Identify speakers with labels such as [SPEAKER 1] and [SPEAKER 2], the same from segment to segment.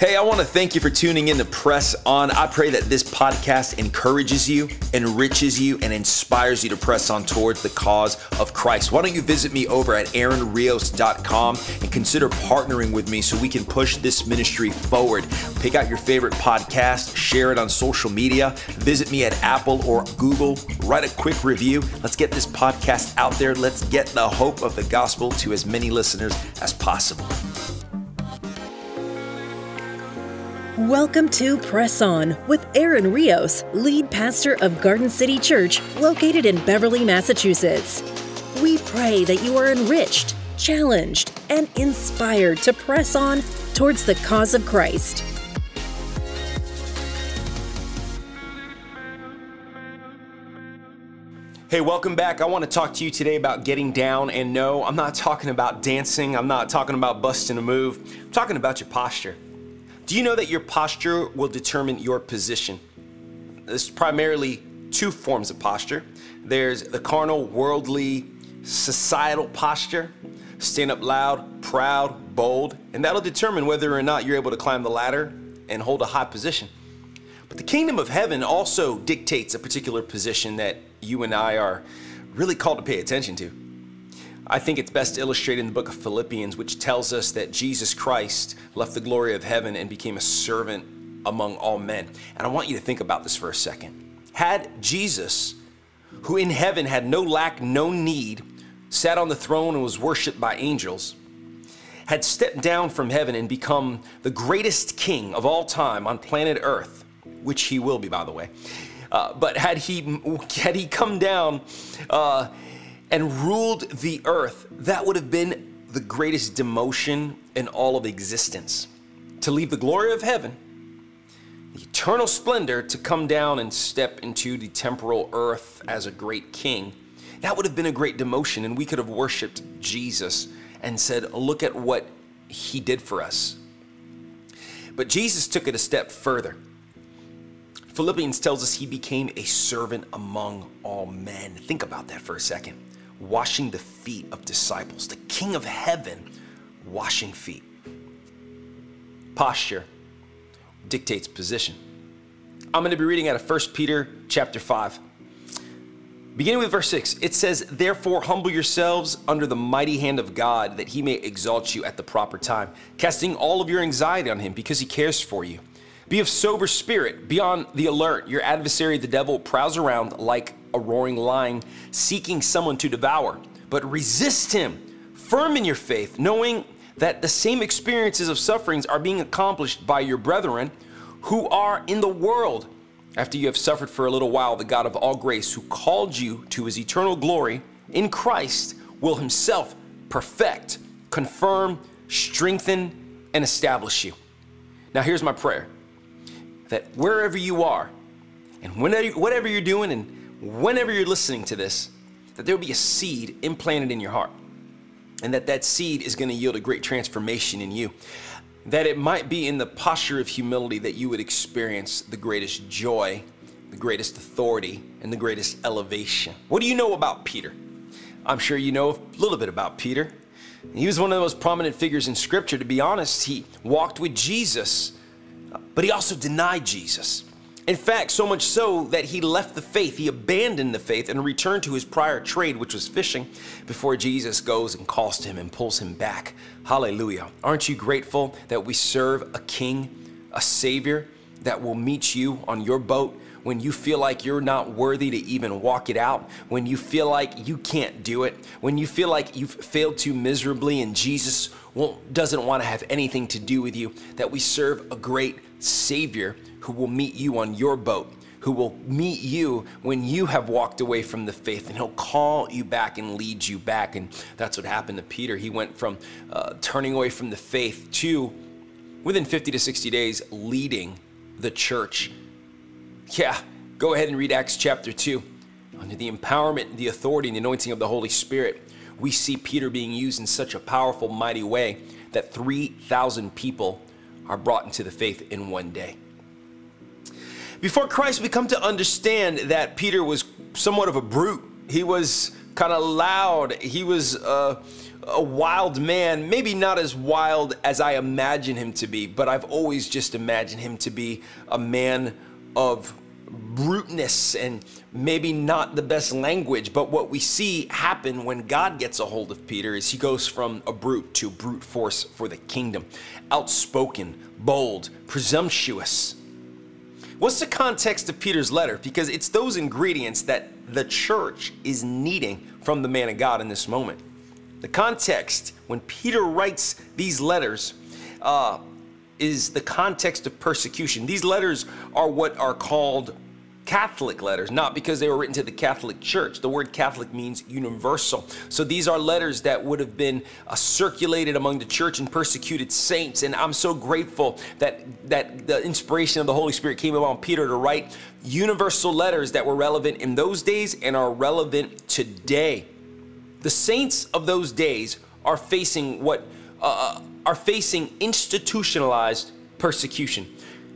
[SPEAKER 1] Hey, I want to thank you for tuning in to Press On. I pray that this podcast encourages you, enriches you, and inspires you to press on towards the cause of Christ. Why don't you visit me over at aaronrios.com and consider partnering with me so we can push this ministry forward. Pick out your favorite podcast, share it on social media, visit me at Apple or Google, write a quick review. Let's get this podcast out there. Let's get the hope of the gospel to as many listeners as possible.
[SPEAKER 2] Welcome to Press On with Aaron Rios, lead pastor of Garden City Church, located in Beverly, Massachusetts. We pray that you are enriched, challenged, and inspired to press on towards the cause of Christ.
[SPEAKER 1] Hey, welcome back. I want to talk to you today about getting down. And no, I'm not talking about dancing, I'm not talking about busting a move, I'm talking about your posture. Do you know that your posture will determine your position? There's primarily two forms of posture there's the carnal, worldly, societal posture stand up loud, proud, bold, and that'll determine whether or not you're able to climb the ladder and hold a high position. But the kingdom of heaven also dictates a particular position that you and I are really called to pay attention to. I think it's best illustrated in the book of Philippians, which tells us that Jesus Christ left the glory of heaven and became a servant among all men. And I want you to think about this for a second. Had Jesus, who in heaven had no lack, no need, sat on the throne and was worshiped by angels, had stepped down from heaven and become the greatest king of all time on planet Earth, which he will be, by the way. Uh, but had he had he come down uh, and ruled the earth, that would have been the greatest demotion in all of existence. To leave the glory of heaven, the eternal splendor, to come down and step into the temporal earth as a great king, that would have been a great demotion, and we could have worshiped Jesus and said, Look at what he did for us. But Jesus took it a step further. Philippians tells us he became a servant among all men. Think about that for a second washing the feet of disciples, the King of heaven washing feet. Posture dictates position. I'm going to be reading out of 1 Peter chapter 5. Beginning with verse 6, it says, Therefore, humble yourselves under the mighty hand of God, that he may exalt you at the proper time, casting all of your anxiety on him, because he cares for you. Be of sober spirit, be on the alert. Your adversary, the devil, prowls around like a roaring lion, seeking someone to devour. But resist him, firm in your faith, knowing that the same experiences of sufferings are being accomplished by your brethren who are in the world. After you have suffered for a little while, the God of all grace, who called you to his eternal glory in Christ, will himself perfect, confirm, strengthen, and establish you. Now, here's my prayer that wherever you are, and whenever, whatever you're doing, and whenever you're listening to this, that there will be a seed implanted in your heart. And that that seed is going to yield a great transformation in you. That it might be in the posture of humility that you would experience the greatest joy, the greatest authority, and the greatest elevation. What do you know about Peter? I'm sure you know a little bit about Peter. He was one of the most prominent figures in Scripture. To be honest, he walked with Jesus, but he also denied Jesus. In fact, so much so that he left the faith, he abandoned the faith and returned to his prior trade, which was fishing, before Jesus goes and calls to him and pulls him back. Hallelujah. Aren't you grateful that we serve a king, a savior that will meet you on your boat when you feel like you're not worthy to even walk it out, when you feel like you can't do it, when you feel like you've failed too miserably and Jesus doesn't want to have anything to do with you, that we serve a great Savior who will meet you on your boat, who will meet you when you have walked away from the faith, and he'll call you back and lead you back. And that's what happened to Peter. He went from uh, turning away from the faith to, within 50 to 60 days, leading the church. Yeah, go ahead and read Acts chapter 2. Under the empowerment, the authority, and the anointing of the Holy Spirit, we see Peter being used in such a powerful, mighty way that 3,000 people are brought into the faith in one day. Before Christ, we come to understand that Peter was somewhat of a brute. He was kind of loud. He was a wild man, maybe not as wild as I imagine him to be, but I've always just imagined him to be a man of bruteness and maybe not the best language. But what we see happen when God gets a hold of Peter is he goes from a brute to brute force for the kingdom. Outspoken, bold, presumptuous. What's the context of Peter's letter? Because it's those ingredients that the church is needing from the man of God in this moment. The context, when Peter writes these letters, uh, is the context of persecution. These letters are what are called Catholic letters, not because they were written to the Catholic Church. The word Catholic means universal. So these are letters that would have been uh, circulated among the church and persecuted saints. And I'm so grateful that that the inspiration of the Holy Spirit came upon Peter to write universal letters that were relevant in those days and are relevant today. The saints of those days are facing what uh, uh are facing institutionalized persecution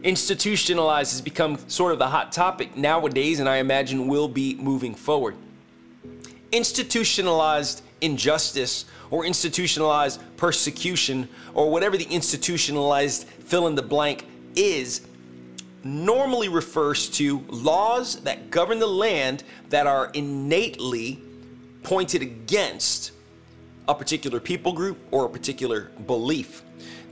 [SPEAKER 1] institutionalized has become sort of the hot topic nowadays, and I imagine will be moving forward. Institutionalized injustice or institutionalized persecution or whatever the institutionalized fill in the blank is normally refers to laws that govern the land that are innately pointed against a particular people group or a particular belief.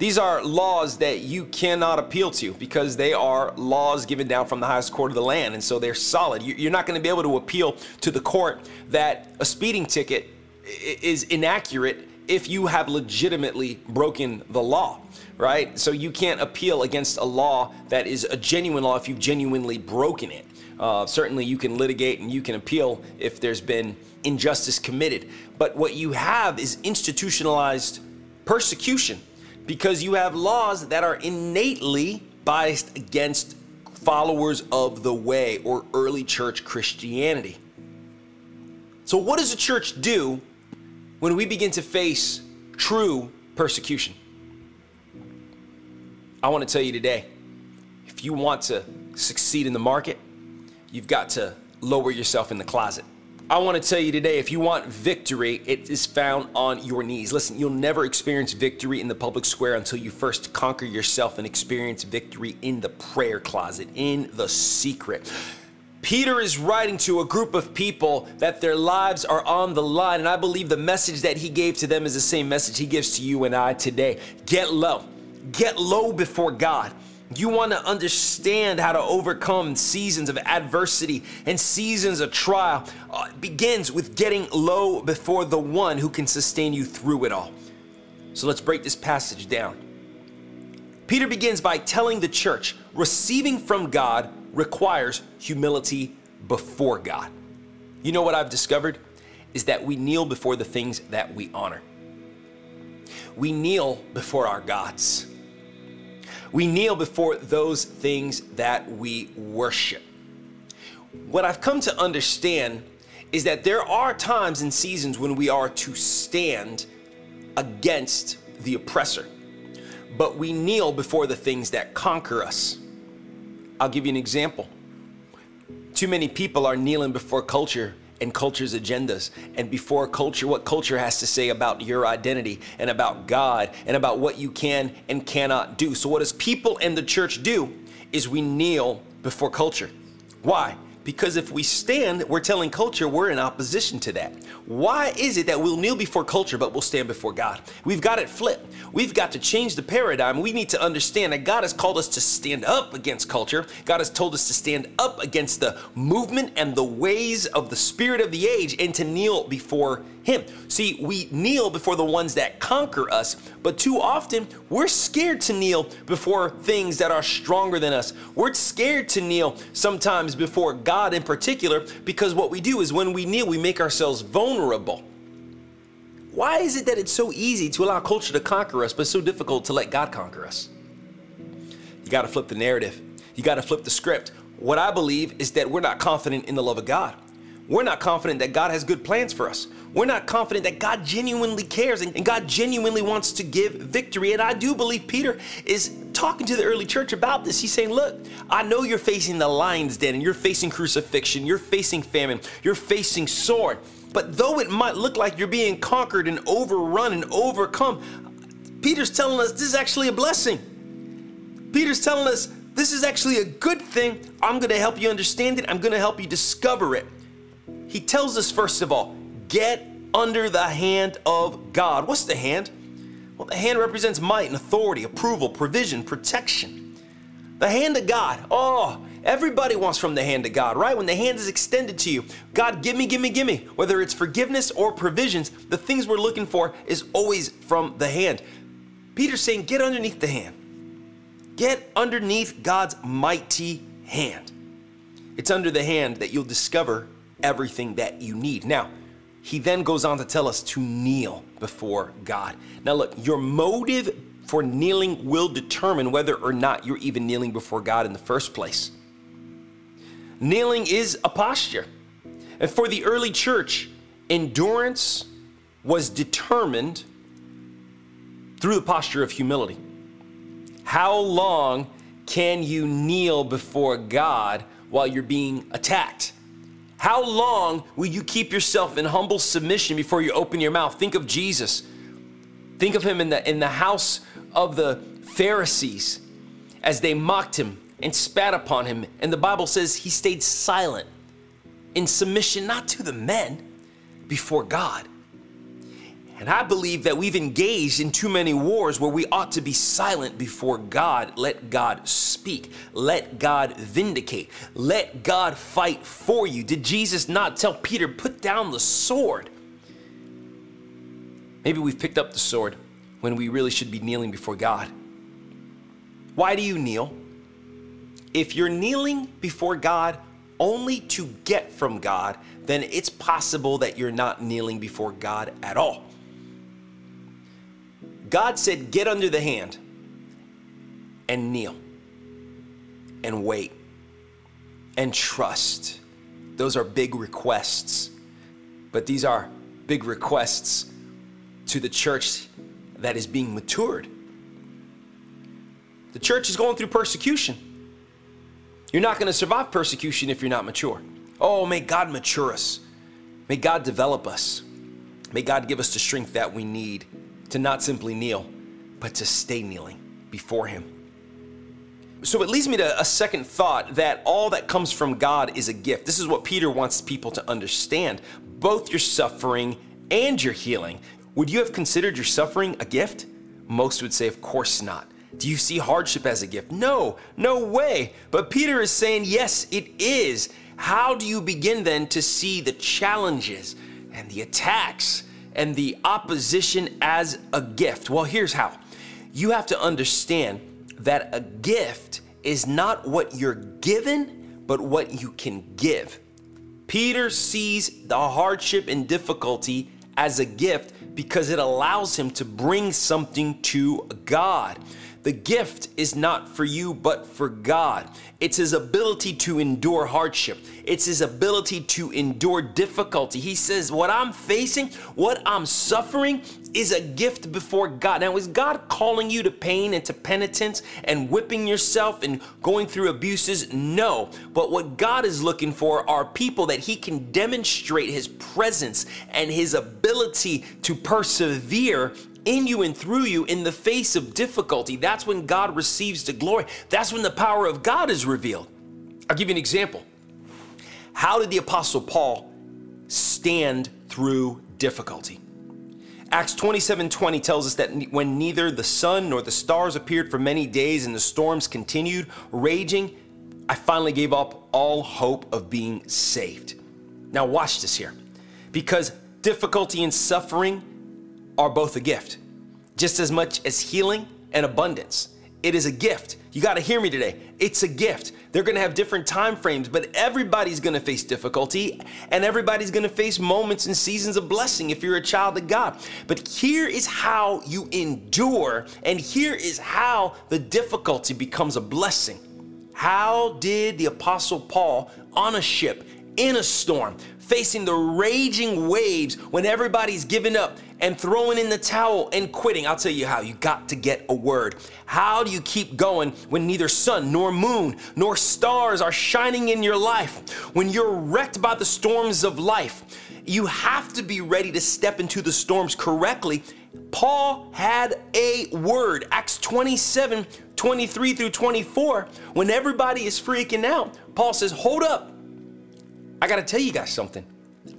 [SPEAKER 1] These are laws that you cannot appeal to because they are laws given down from the highest court of the land. And so they're solid. You're not going to be able to appeal to the court that a speeding ticket is inaccurate if you have legitimately broken the law, right? So you can't appeal against a law that is a genuine law if you've genuinely broken it. Uh, certainly, you can litigate and you can appeal if there's been injustice committed. But what you have is institutionalized persecution because you have laws that are innately biased against followers of the way or early church Christianity. So, what does the church do when we begin to face true persecution? I want to tell you today if you want to succeed in the market, you've got to lower yourself in the closet. I want to tell you today if you want victory, it is found on your knees. Listen, you'll never experience victory in the public square until you first conquer yourself and experience victory in the prayer closet, in the secret. Peter is writing to a group of people that their lives are on the line, and I believe the message that he gave to them is the same message he gives to you and I today. Get low. Get low before God. You want to understand how to overcome seasons of adversity and seasons of trial. Uh, begins with getting low before the one who can sustain you through it all. So let's break this passage down. Peter begins by telling the church receiving from God requires humility before God. You know what I've discovered? Is that we kneel before the things that we honor. We kneel before our gods. We kneel before those things that we worship. What I've come to understand is that there are times and seasons when we are to stand against the oppressor, but we kneel before the things that conquer us. I'll give you an example. Too many people are kneeling before culture and culture's agendas and before culture what culture has to say about your identity and about God and about what you can and cannot do. So what does people and the church do is we kneel before culture. Why? Because if we stand, we're telling culture we're in opposition to that. Why is it that we'll kneel before culture but we'll stand before God? We've got it flipped. We've got to change the paradigm. We need to understand that God has called us to stand up against culture. God has told us to stand up against the movement and the ways of the spirit of the age and to kneel before him. See, we kneel before the ones that conquer us, but too often we're scared to kneel before things that are stronger than us. We're scared to kneel sometimes before God in particular because what we do is when we kneel, we make ourselves vulnerable. Why is it that it's so easy to allow culture to conquer us, but so difficult to let God conquer us? You got to flip the narrative. You got to flip the script. What I believe is that we're not confident in the love of God. We're not confident that God has good plans for us. We're not confident that God genuinely cares and God genuinely wants to give victory. And I do believe Peter is talking to the early church about this. He's saying, Look, I know you're facing the lion's den and you're facing crucifixion, you're facing famine, you're facing sword. But though it might look like you're being conquered and overrun and overcome, Peter's telling us this is actually a blessing. Peter's telling us this is actually a good thing. I'm going to help you understand it. I'm going to help you discover it. He tells us, first of all, get under the hand of God. What's the hand? Well, the hand represents might and authority, approval, provision, protection. The hand of God. Oh, everybody wants from the hand of God, right? When the hand is extended to you, God, give me, give me, give me. Whether it's forgiveness or provisions, the things we're looking for is always from the hand. Peter's saying, get underneath the hand. Get underneath God's mighty hand. It's under the hand that you'll discover everything that you need. Now, he then goes on to tell us to kneel before God. Now, look, your motive for kneeling will determine whether or not you're even kneeling before God in the first place. Kneeling is a posture. And for the early church, endurance was determined through the posture of humility. How long can you kneel before God while you're being attacked? How long will you keep yourself in humble submission before you open your mouth? Think of Jesus. Think of him in the, in the house of the Pharisees as they mocked him and spat upon him. And the Bible says he stayed silent in submission, not to the men, before God. And I believe that we've engaged in too many wars where we ought to be silent before God. Let God speak. Let God vindicate. Let God fight for you. Did Jesus not tell Peter, put down the sword? Maybe we've picked up the sword when we really should be kneeling before God. Why do you kneel? If you're kneeling before God only to get from God, then it's possible that you're not kneeling before God at all. God said, Get under the hand and kneel and wait and trust. Those are big requests, but these are big requests to the church that is being matured. The church is going through persecution. You're not going to survive persecution if you're not mature. Oh, may God mature us. May God develop us. May God give us the strength that we need to not simply kneel, but to stay kneeling before Him. So it leads me to a second thought that all that comes from God is a gift. This is what Peter wants people to understand both your suffering and your healing. Would you have considered your suffering a gift? Most would say, of course not. Do you see hardship as a gift? No, no way. But Peter is saying, yes, it is. How do you begin then to see the challenges and the attacks and the opposition as a gift? Well, here's how you have to understand that a gift is not what you're given, but what you can give. Peter sees the hardship and difficulty as a gift because it allows him to bring something to God. The gift is not for you, but for God. It's his ability to endure hardship. It's his ability to endure difficulty. He says, What I'm facing, what I'm suffering, is a gift before God. Now, is God calling you to pain and to penitence and whipping yourself and going through abuses? No. But what God is looking for are people that He can demonstrate His presence and His ability to persevere in you and through you in the face of difficulty. That's when God receives the glory. That's when the power of God is revealed. I'll give you an example. How did the Apostle Paul stand through difficulty? Acts 27 20 tells us that when neither the sun nor the stars appeared for many days and the storms continued raging, I finally gave up all hope of being saved. Now, watch this here. Because difficulty and suffering are both a gift, just as much as healing and abundance. It is a gift. You got to hear me today. It's a gift. They're going to have different time frames, but everybody's going to face difficulty and everybody's going to face moments and seasons of blessing if you're a child of God. But here is how you endure, and here is how the difficulty becomes a blessing. How did the Apostle Paul on a ship in a storm, facing the raging waves when everybody's giving up and throwing in the towel and quitting. I'll tell you how. You got to get a word. How do you keep going when neither sun nor moon nor stars are shining in your life? When you're wrecked by the storms of life, you have to be ready to step into the storms correctly. Paul had a word. Acts 27 23 through 24. When everybody is freaking out, Paul says, Hold up. I got to tell you guys something.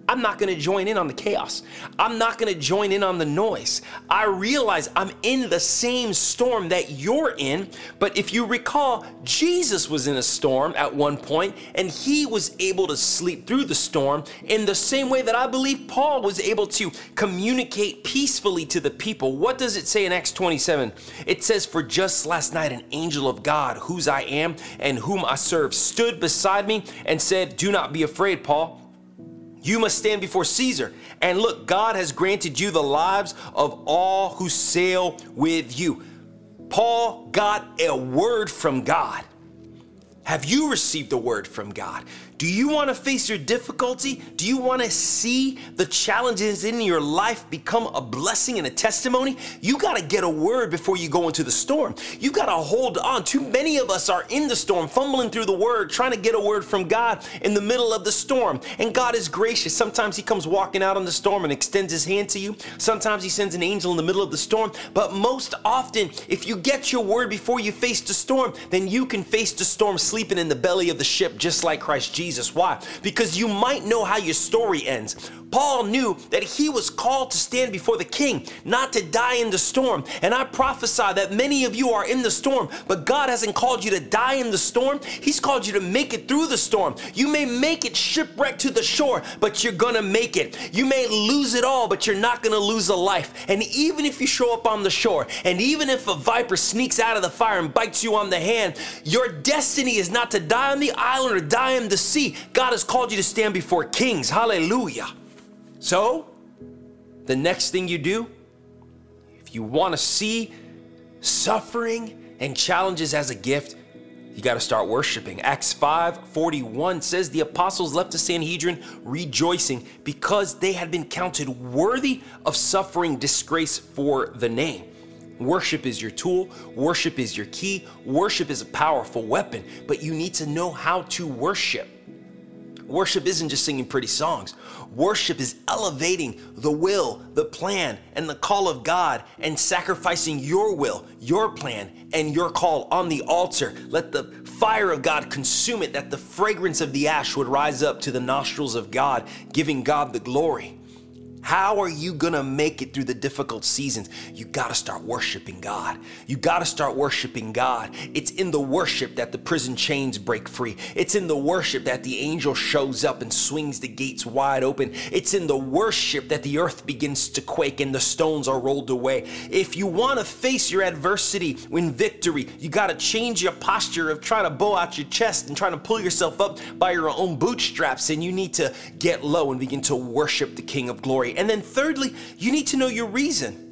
[SPEAKER 1] I'm not gonna join in on the chaos. I'm not gonna join in on the noise. I realize I'm in the same storm that you're in, but if you recall, Jesus was in a storm at one point and he was able to sleep through the storm in the same way that I believe Paul was able to communicate peacefully to the people. What does it say in Acts 27? It says, For just last night, an angel of God, whose I am and whom I serve, stood beside me and said, Do not be afraid, Paul. You must stand before Caesar. And look, God has granted you the lives of all who sail with you. Paul got a word from God. Have you received a word from God? Do you want to face your difficulty? Do you want to see the challenges in your life become a blessing and a testimony? You got to get a word before you go into the storm. You got to hold on. Too many of us are in the storm, fumbling through the word, trying to get a word from God in the middle of the storm. And God is gracious. Sometimes He comes walking out on the storm and extends His hand to you. Sometimes He sends an angel in the middle of the storm. But most often, if you get your word before you face the storm, then you can face the storm sleeping in the belly of the ship just like Christ Jesus. Jesus. Why? Because you might know how your story ends. Paul knew that he was called to stand before the king, not to die in the storm. And I prophesy that many of you are in the storm, but God hasn't called you to die in the storm. He's called you to make it through the storm. You may make it shipwrecked to the shore, but you're gonna make it. You may lose it all, but you're not gonna lose a life. And even if you show up on the shore, and even if a viper sneaks out of the fire and bites you on the hand, your destiny is not to die on the island or die in the sea. God has called you to stand before kings. Hallelujah. So, the next thing you do, if you want to see suffering and challenges as a gift, you got to start worshiping. Acts 5:41 says the apostles left the Sanhedrin rejoicing because they had been counted worthy of suffering disgrace for the name. Worship is your tool, worship is your key, worship is a powerful weapon, but you need to know how to worship. Worship isn't just singing pretty songs. Worship is elevating the will, the plan, and the call of God and sacrificing your will, your plan, and your call on the altar. Let the fire of God consume it, that the fragrance of the ash would rise up to the nostrils of God, giving God the glory. How are you gonna make it through the difficult seasons? You gotta start worshiping God. You gotta start worshiping God. It's in the worship that the prison chains break free. It's in the worship that the angel shows up and swings the gates wide open. It's in the worship that the earth begins to quake and the stones are rolled away. If you wanna face your adversity in victory, you gotta change your posture of trying to bow out your chest and trying to pull yourself up by your own bootstraps, and you need to get low and begin to worship the King of Glory. And then, thirdly, you need to know your reason.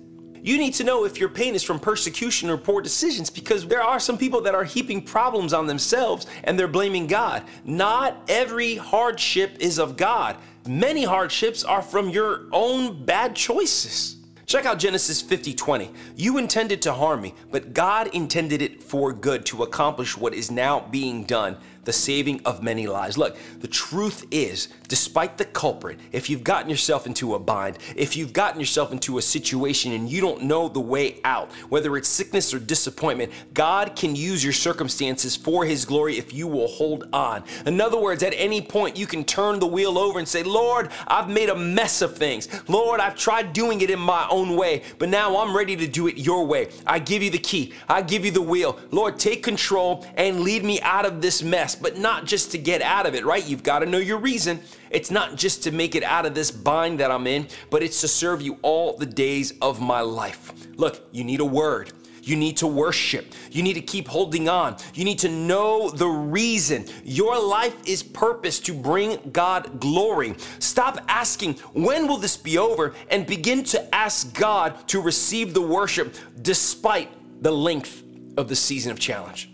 [SPEAKER 1] You need to know if your pain is from persecution or poor decisions because there are some people that are heaping problems on themselves and they're blaming God. Not every hardship is of God. Many hardships are from your own bad choices. Check out Genesis 50 20. You intended to harm me, but God intended it for good to accomplish what is now being done the saving of many lives. Look, the truth is, despite the culprit, if you've gotten yourself into a bind, if you've gotten yourself into a situation and you don't know the way out, whether it's sickness or disappointment, God can use your circumstances for His glory if you will hold on. In other words, at any point, you can turn the wheel over and say, Lord, I've made a mess of things. Lord, I've tried doing it in my own way, but now I'm ready to do it your way. I give you the key, I give you the wheel. Lord, take control and lead me out of this mess but not just to get out of it, right? You've got to know your reason. It's not just to make it out of this bind that I'm in, but it's to serve you all the days of my life. Look, you need a word. You need to worship. You need to keep holding on. You need to know the reason. Your life is purpose to bring God glory. Stop asking, when will this be over? And begin to ask God to receive the worship despite the length of the season of challenge.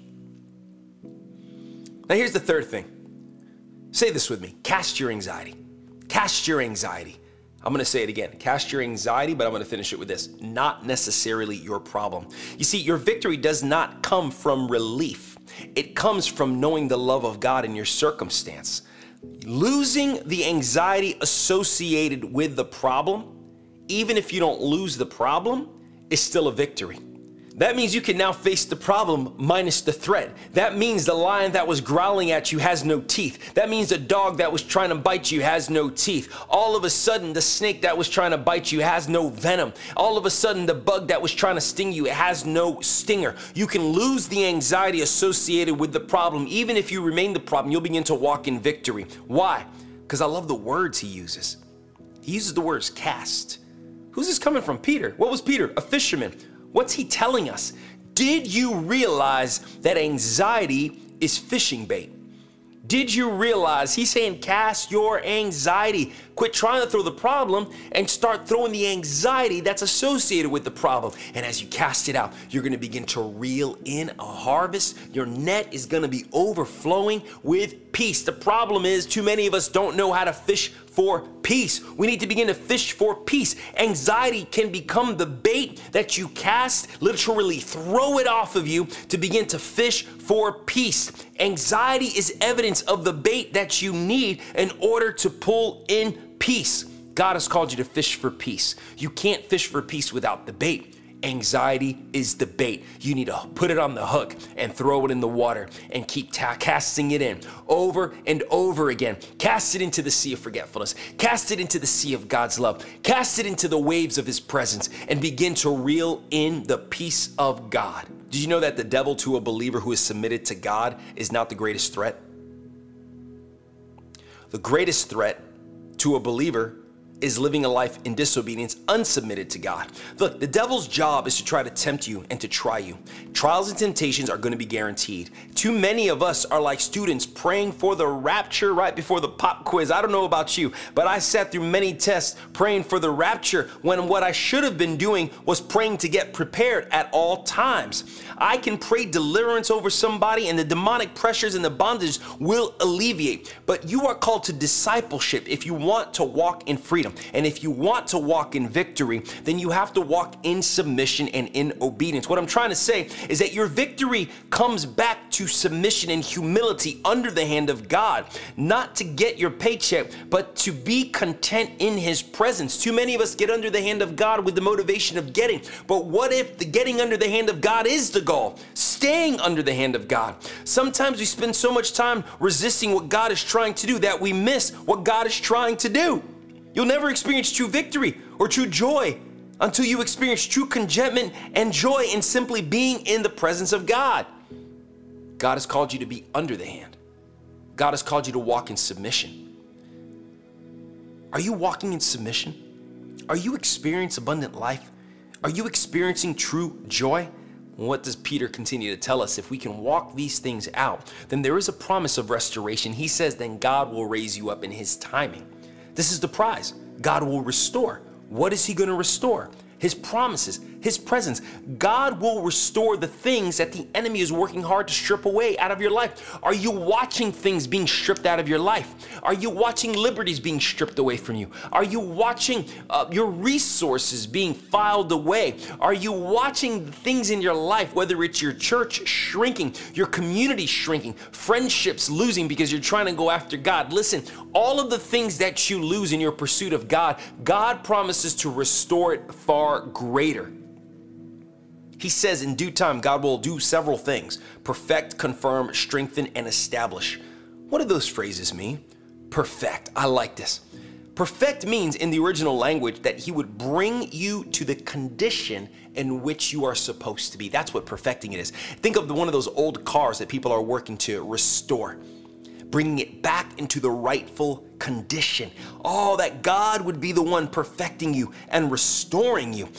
[SPEAKER 1] Now, here's the third thing Say this with me cast your anxiety. Cast your anxiety. I'm gonna say it again cast your anxiety, but I'm gonna finish it with this not necessarily your problem. You see, your victory does not come from relief, it comes from knowing the love of God in your circumstance. Losing the anxiety associated with the problem, even if you don't lose the problem, is still a victory. That means you can now face the problem minus the threat. That means the lion that was growling at you has no teeth. That means the dog that was trying to bite you has no teeth. All of a sudden, the snake that was trying to bite you has no venom. All of a sudden, the bug that was trying to sting you it has no stinger. You can lose the anxiety associated with the problem. Even if you remain the problem, you'll begin to walk in victory. Why? Because I love the words he uses. He uses the words cast. Who's this coming from? Peter. What was Peter? A fisherman. What's he telling us? Did you realize that anxiety is fishing bait? Did you realize he's saying cast your anxiety? Quit trying to throw the problem and start throwing the anxiety that's associated with the problem. And as you cast it out, you're gonna begin to reel in a harvest. Your net is gonna be overflowing with peace. The problem is, too many of us don't know how to fish for peace. We need to begin to fish for peace. Anxiety can become the bait that you cast, literally throw it off of you to begin to fish for peace. Anxiety is evidence of the bait that you need in order to pull in peace. God has called you to fish for peace. You can't fish for peace without the bait. Anxiety is the bait. You need to put it on the hook and throw it in the water and keep ta- casting it in over and over again. Cast it into the sea of forgetfulness. Cast it into the sea of God's love. Cast it into the waves of His presence and begin to reel in the peace of God. Did you know that the devil to a believer who is submitted to God is not the greatest threat? The greatest threat to a believer is living a life in disobedience, unsubmitted to God. Look, the devil's job is to try to tempt you and to try you. Trials and temptations are going to be guaranteed. Too many of us are like students praying for the rapture right before the pop quiz. I don't know about you, but I sat through many tests praying for the rapture when what I should have been doing was praying to get prepared at all times. I can pray deliverance over somebody and the demonic pressures and the bondage will alleviate. But you are called to discipleship if you want to walk in freedom freedom. And if you want to walk in victory, then you have to walk in submission and in obedience. What I'm trying to say is that your victory comes back to submission and humility under the hand of God, not to get your paycheck, but to be content in His presence. Too many of us get under the hand of God with the motivation of getting. But what if the getting under the hand of God is the goal? Staying under the hand of God. Sometimes we spend so much time resisting what God is trying to do that we miss what God is trying to do. You'll never experience true victory or true joy until you experience true contentment and joy in simply being in the presence of God. God has called you to be under the hand. God has called you to walk in submission. Are you walking in submission? Are you experiencing abundant life? Are you experiencing true joy? What does Peter continue to tell us? If we can walk these things out, then there is a promise of restoration. He says, then God will raise you up in his timing. This is the prize. God will restore. What is He going to restore? His promises, His presence. God will restore the things that the enemy is working hard to strip away out of your life. Are you watching things being stripped out of your life? Are you watching liberties being stripped away from you? Are you watching uh, your resources being filed away? Are you watching things in your life, whether it's your church shrinking, your community shrinking, friendships losing because you're trying to go after God? Listen, all of the things that you lose in your pursuit of God, God promises to restore it far greater. He says in due time, God will do several things perfect, confirm, strengthen, and establish. What do those phrases mean? Perfect. I like this. Perfect means in the original language that he would bring you to the condition in which you are supposed to be. That's what perfecting it is. Think of one of those old cars that people are working to restore bringing it back into the rightful condition. Oh, that God would be the one perfecting you and restoring you.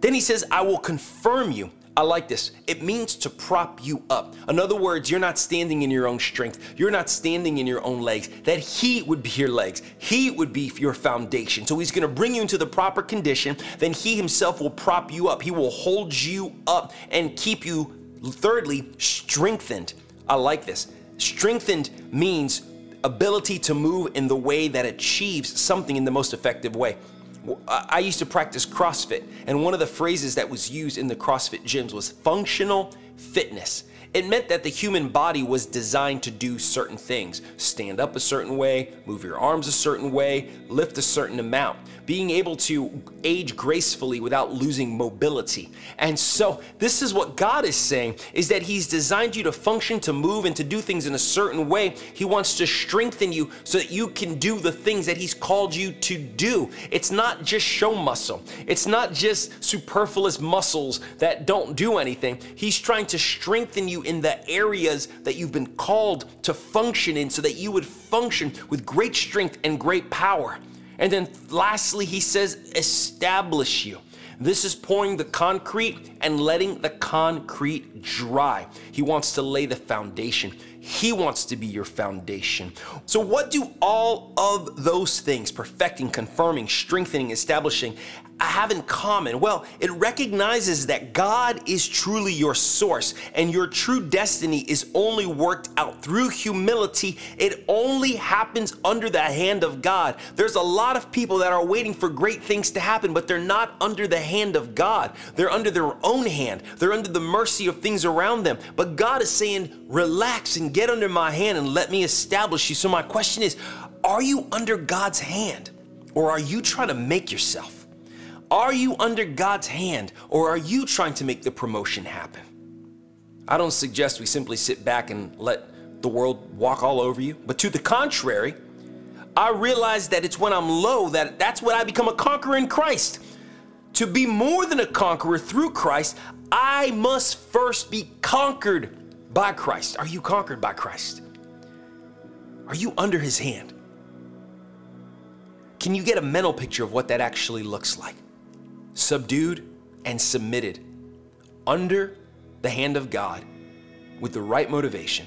[SPEAKER 1] Then he says, I will confirm you. I like this. It means to prop you up. In other words, you're not standing in your own strength. You're not standing in your own legs. That He would be your legs. He would be your foundation. So He's going to bring you into the proper condition. Then He Himself will prop you up. He will hold you up and keep you, thirdly, strengthened. I like this. Strengthened means ability to move in the way that achieves something in the most effective way. I used to practice CrossFit, and one of the phrases that was used in the CrossFit gyms was functional fitness. It meant that the human body was designed to do certain things stand up a certain way, move your arms a certain way, lift a certain amount being able to age gracefully without losing mobility. And so, this is what God is saying is that he's designed you to function, to move and to do things in a certain way. He wants to strengthen you so that you can do the things that he's called you to do. It's not just show muscle. It's not just superfluous muscles that don't do anything. He's trying to strengthen you in the areas that you've been called to function in so that you would function with great strength and great power. And then lastly, he says, establish you. This is pouring the concrete and letting the concrete dry. He wants to lay the foundation. He wants to be your foundation. So, what do all of those things, perfecting, confirming, strengthening, establishing, have in common? Well, it recognizes that God is truly your source and your true destiny is only worked out through humility. It only happens under the hand of God. There's a lot of people that are waiting for great things to happen, but they're not under the hand of God. They're under their own hand, they're under the mercy of things around them. But God is saying, relax and get under my hand and let me establish you. So, my question is, are you under God's hand or are you trying to make yourself? Are you under God's hand or are you trying to make the promotion happen? I don't suggest we simply sit back and let the world walk all over you, but to the contrary, I realize that it's when I'm low that that's when I become a conqueror in Christ. To be more than a conqueror through Christ, I must first be conquered by Christ. Are you conquered by Christ? Are you under his hand? Can you get a mental picture of what that actually looks like? Subdued, and submitted under the hand of God with the right motivation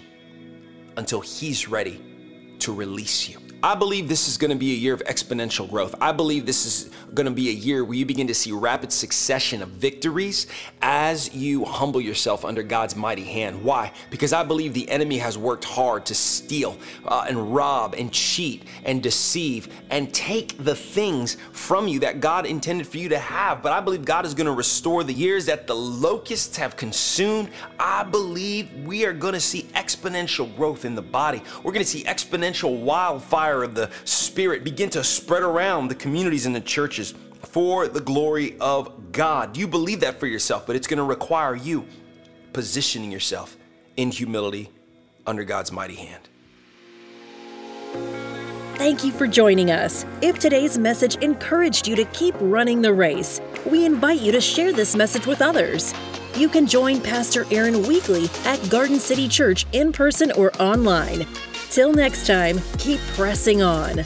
[SPEAKER 1] until He's ready to release you. I believe this is going to be a year of exponential growth. I believe this is going to be a year where you begin to see rapid succession of victories as you humble yourself under God's mighty hand. Why? Because I believe the enemy has worked hard to steal uh, and rob and cheat and deceive and take the things from you that God intended for you to have. But I believe God is going to restore the years that the locusts have consumed. I believe we are going to see exponential growth in the body. We're going to see exponential wildfire fire of the Spirit begin to spread around the communities and the churches for the glory of God. You believe that for yourself, but it's going to require you positioning yourself in humility under God's mighty hand.
[SPEAKER 2] Thank you for joining us. If today's message encouraged you to keep running the race, we invite you to share this message with others. You can join Pastor Aaron weekly at Garden City Church in person or online. Till next time, keep pressing on.